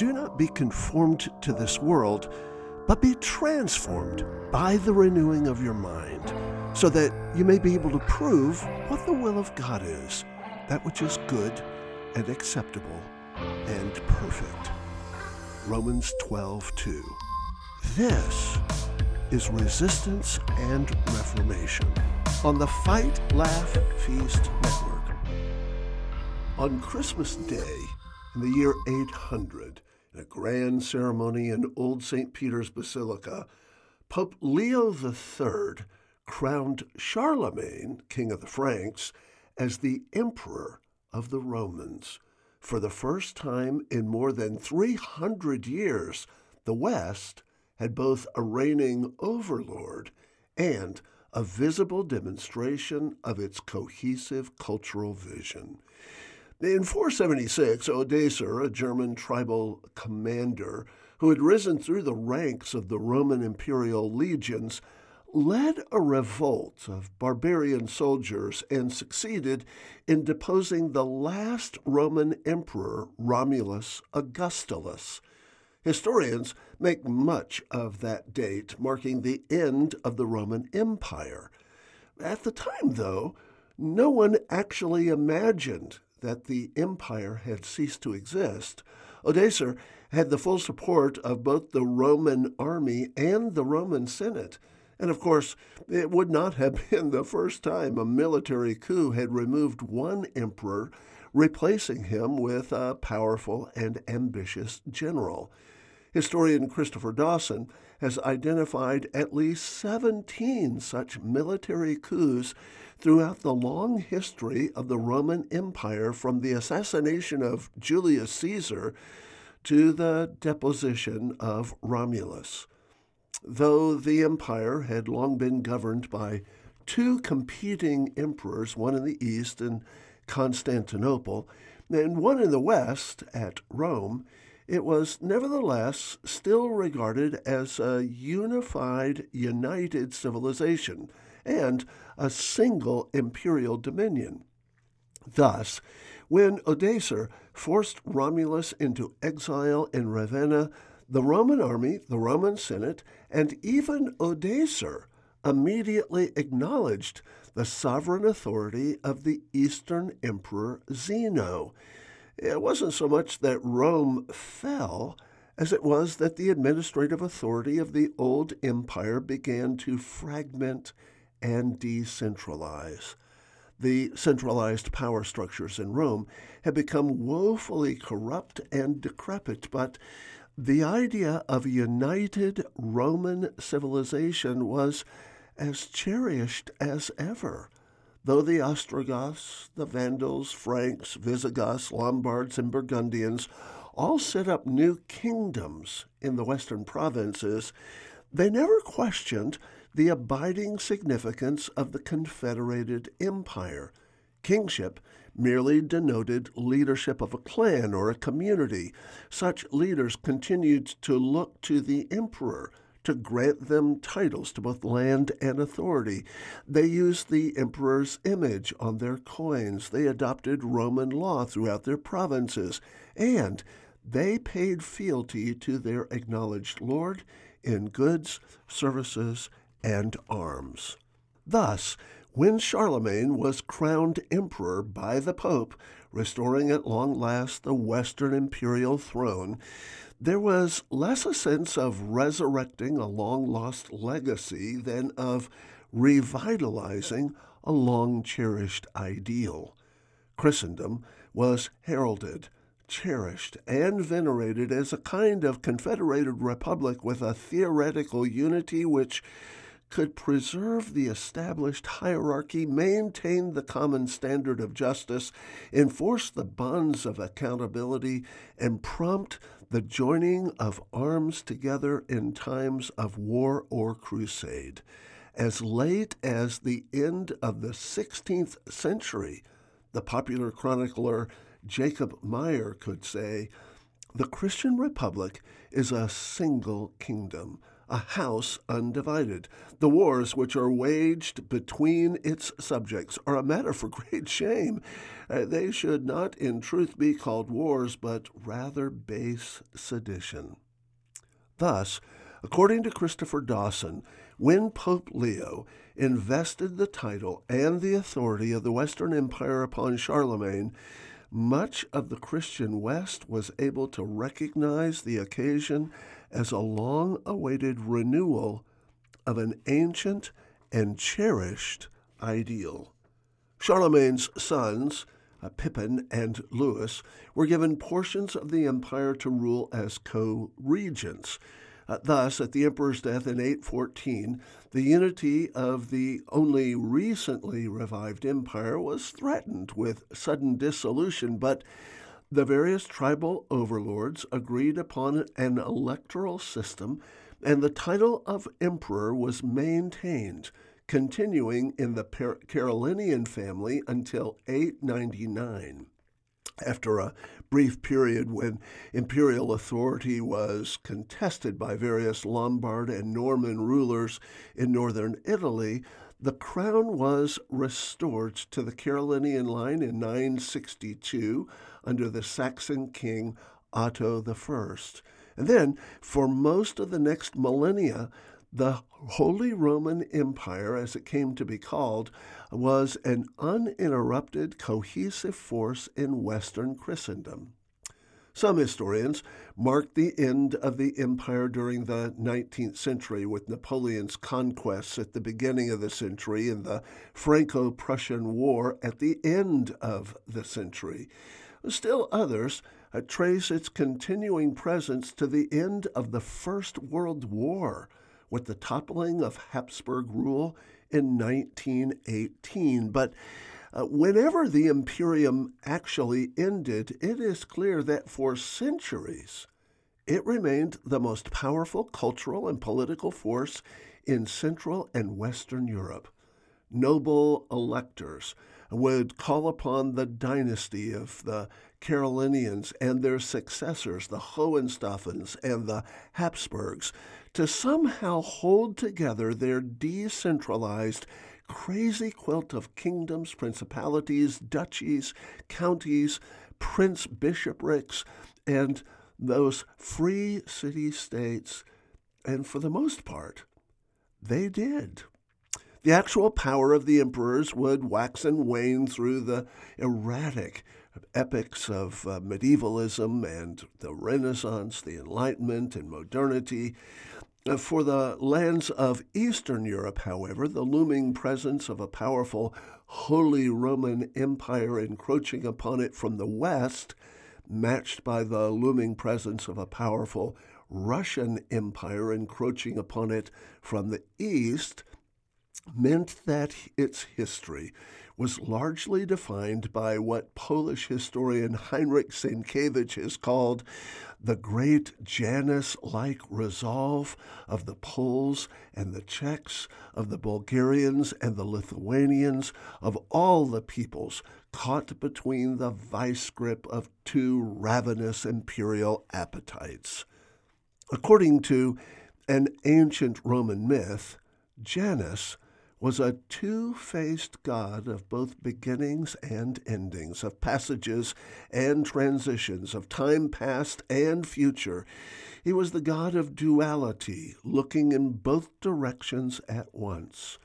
Do not be conformed to this world, but be transformed by the renewing of your mind, so that you may be able to prove what the will of God is, that which is good and acceptable and perfect. Romans 12 2. This is Resistance and Reformation on the Fight, Laugh, Feast Network. On Christmas Day, in the year 800, in a grand ceremony in Old St. Peter's Basilica, Pope Leo III crowned Charlemagne, king of the Franks, as the emperor of the Romans. For the first time in more than 300 years, the West had both a reigning overlord and a visible demonstration of its cohesive cultural vision. In 476, Odoacer, a German tribal commander who had risen through the ranks of the Roman imperial legions, led a revolt of barbarian soldiers and succeeded in deposing the last Roman emperor, Romulus Augustulus. Historians make much of that date, marking the end of the Roman Empire. At the time, though, no one actually imagined that the empire had ceased to exist. Odoacer had the full support of both the Roman army and the Roman Senate. And of course, it would not have been the first time a military coup had removed one emperor, replacing him with a powerful and ambitious general. Historian Christopher Dawson has identified at least 17 such military coups throughout the long history of the Roman Empire from the assassination of Julius Caesar to the deposition of Romulus. Though the empire had long been governed by two competing emperors, one in the east in Constantinople, and one in the west at Rome, it was nevertheless still regarded as a unified, united civilization and a single imperial dominion. Thus, when Odoacer forced Romulus into exile in Ravenna, the Roman army, the Roman Senate, and even Odoacer immediately acknowledged the sovereign authority of the Eastern Emperor Zeno it wasn't so much that Rome fell as it was that the administrative authority of the old empire began to fragment and decentralize. The centralized power structures in Rome had become woefully corrupt and decrepit, but the idea of a united Roman civilization was as cherished as ever. Though the Ostrogoths, the Vandals, Franks, Visigoths, Lombards, and Burgundians all set up new kingdoms in the western provinces, they never questioned the abiding significance of the confederated empire. Kingship merely denoted leadership of a clan or a community. Such leaders continued to look to the emperor to grant them titles to both land and authority. They used the emperor's image on their coins. They adopted Roman law throughout their provinces. And they paid fealty to their acknowledged lord in goods, services, and arms. Thus, when Charlemagne was crowned emperor by the Pope, restoring at long last the Western imperial throne, there was less a sense of resurrecting a long lost legacy than of revitalizing a long cherished ideal. Christendom was heralded, cherished, and venerated as a kind of confederated republic with a theoretical unity which could preserve the established hierarchy, maintain the common standard of justice, enforce the bonds of accountability, and prompt the joining of arms together in times of war or crusade. As late as the end of the 16th century, the popular chronicler Jacob Meyer could say, The Christian Republic is a single kingdom a house undivided. The wars which are waged between its subjects are a matter for great shame. Uh, they should not in truth be called wars, but rather base sedition. Thus, according to Christopher Dawson, when Pope Leo invested the title and the authority of the Western Empire upon Charlemagne, much of the Christian West was able to recognize the occasion as a long awaited renewal of an ancient and cherished ideal. Charlemagne's sons, uh, Pippin and Louis, were given portions of the empire to rule as co regents. Uh, thus, at the emperor's death in 814, the unity of the only recently revived empire was threatened with sudden dissolution, but the various tribal overlords agreed upon an electoral system, and the title of emperor was maintained, continuing in the Carolingian family until 899 after a brief period when imperial authority was contested by various Lombard and Norman rulers in northern Italy, the crown was restored to the Carolingian line in 962 under the Saxon king Otto I. And then, for most of the next millennia, the Holy Roman Empire, as it came to be called, was an uninterrupted, cohesive force in Western Christendom. Some historians mark the end of the empire during the 19th century with Napoleon's conquests at the beginning of the century and the Franco Prussian War at the end of the century. Still others uh, trace its continuing presence to the end of the First World War with the toppling of Habsburg rule in 1918. But uh, whenever the imperium actually ended, it is clear that for centuries it remained the most powerful cultural and political force in Central and Western Europe. Noble electors would call upon the dynasty of the Carolingians and their successors, the Hohenstaufens and the Habsburgs, to somehow hold together their decentralized, crazy quilt of kingdoms, principalities, duchies, counties, prince bishoprics, and those free city states. And for the most part, they did. The actual power of the emperors would wax and wane through the erratic epics of uh, medievalism and the Renaissance, the Enlightenment, and modernity. Uh, for the lands of Eastern Europe, however, the looming presence of a powerful Holy Roman Empire encroaching upon it from the west, matched by the looming presence of a powerful Russian Empire encroaching upon it from the east, meant that its history was largely defined by what Polish historian Heinrich Sienkiewicz has called the great Janus like resolve of the Poles and the Czechs, of the Bulgarians and the Lithuanians, of all the peoples caught between the vice grip of two ravenous imperial appetites. According to an ancient Roman myth, Janus was a two faced God of both beginnings and endings, of passages and transitions, of time past and future. He was the God of duality, looking in both directions at once.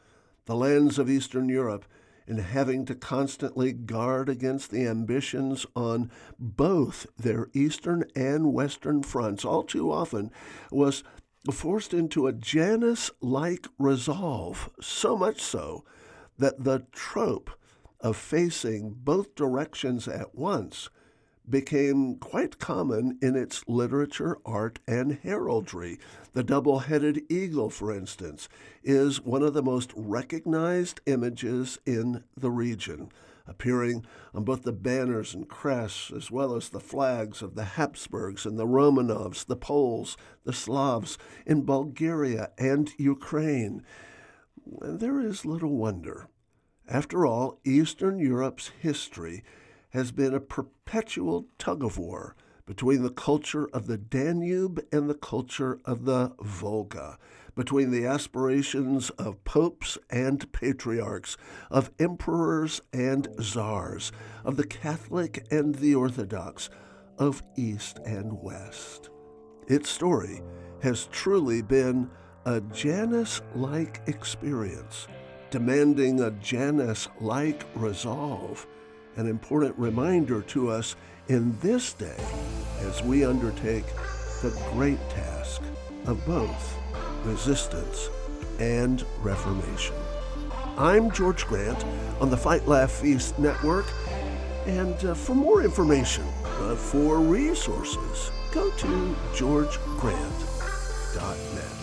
The lands of Eastern Europe, in having to constantly guard against the ambitions on both their eastern and western fronts, all too often was forced into a Janus like resolve, so much so that the trope of facing both directions at once became quite common in its literature, art, and heraldry. The double headed eagle, for instance, is one of the most recognized images in the region appearing on both the banners and crests, as well as the flags of the Habsburgs and the Romanovs, the Poles, the Slavs in Bulgaria and Ukraine. There is little wonder. After all, Eastern Europe's history has been a perpetual tug of war between the culture of the Danube and the culture of the Volga, between the aspirations of popes and patriarchs, of emperors and czars, of the Catholic and the Orthodox, of East and West. Its story has truly been a Janus like experience, demanding a Janus like resolve, an important reminder to us in this day as we undertake the great task of both resistance and reformation. I'm George Grant on the Fight Laugh Feast Network, and uh, for more information, uh, for resources, go to georgegrant.net.